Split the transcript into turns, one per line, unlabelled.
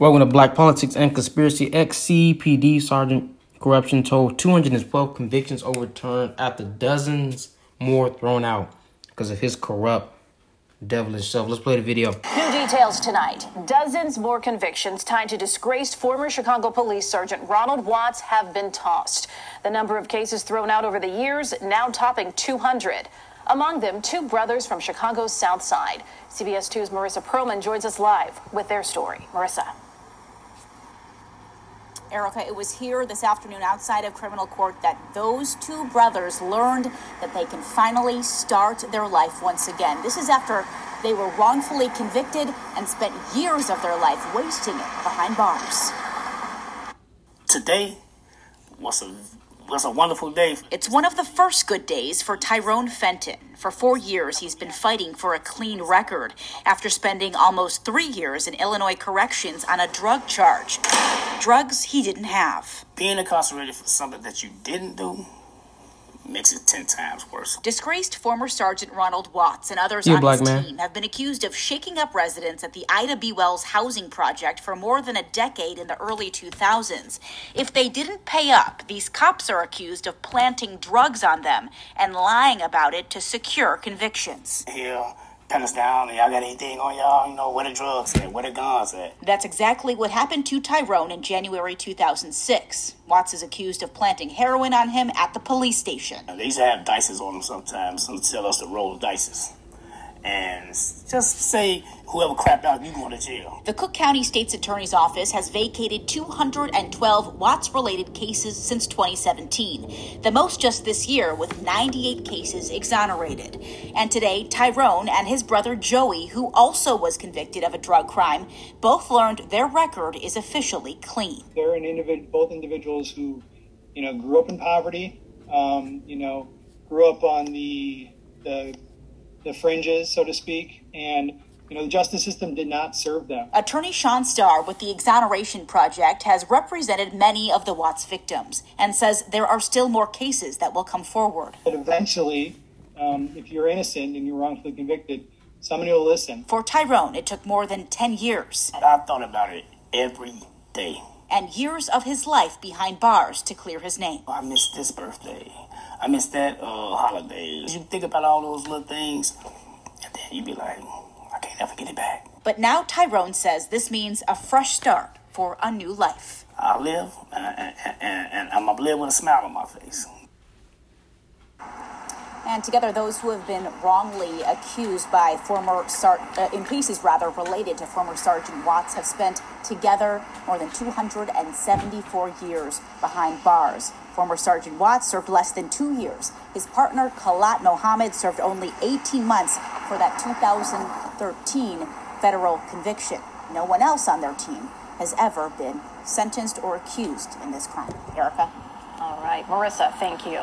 Welcome to Black Politics and Conspiracy. Ex CPD Sergeant Corruption told 212 convictions overturned after dozens more thrown out because of his corrupt, devilish self. Let's play the video.
New details tonight. Dozens more convictions tied to disgraced former Chicago Police Sergeant Ronald Watts have been tossed. The number of cases thrown out over the years now topping 200. Among them, two brothers from Chicago's South Side. CBS 2's Marissa Perlman joins us live with their story. Marissa.
Erica, it was here this afternoon outside of criminal court that those two brothers learned that they can finally start their life once again. This is after they were wrongfully convicted and spent years of their life wasting it behind bars.
Today was a was a wonderful day.
It's one of the first good days for Tyrone Fenton. For four years, he's been fighting for a clean record after spending almost three years in Illinois corrections on a drug charge. Drugs he didn't have.
Being incarcerated for something that you didn't do makes it 10 times worse.
Disgraced former Sergeant Ronald Watts and others
You
on
black
his
man?
team have been accused of shaking up residents at the Ida B. Wells housing project for more than a decade in the early 2000s. If they didn't pay up, these cops are accused of planting drugs on them and lying about it to secure convictions.
Here, pen us down, y'all got anything on y'all? You know, where the drugs at? Where the guns at?
That's exactly what happened to Tyrone in January 2006. Watts is accused of planting heroin on him at the police station.
They used to have dices on them sometimes, some tell us to roll the dices. And just say, whoever crapped out, you going to jail.
The Cook County State's Attorney's Office has vacated 212 Watts related cases since 2017, the most just this year, with 98 cases exonerated. And today, Tyrone and his brother Joey, who also was convicted of a drug crime, both learned their record is officially clean.
they're an individ- both individuals who, you know, grew up in poverty, um, you know, grew up on the, the the fringes, so to speak, and you know, the justice system did not serve them.
Attorney Sean Starr with the Exoneration Project has represented many of the Watts victims and says there are still more cases that will come forward.
But eventually, um, if you're innocent and you're wrongfully convicted, somebody will listen.
For Tyrone, it took more than 10 years
I've thought about it every day.
and years of his life behind bars to clear his name.
I miss this birthday. I miss that uh, holiday. You think about all those little things, and then you be like, I can't ever get it back.
But now Tyrone says this means a fresh start for a new life.
I live, uh, uh, uh, and, and, and, and I'm gonna live with a smile on my face.
And together, those who have been wrongly accused by former Sar- uh, in cases rather related to former Sergeant Watts have spent together more than 274 years behind bars. Former Sergeant Watts served less than two years. His partner Kallatt Mohammed served only 18 months for that 2013 federal conviction. No one else on their team has ever been sentenced or accused in this crime. Erica.
All right, Marissa, thank you.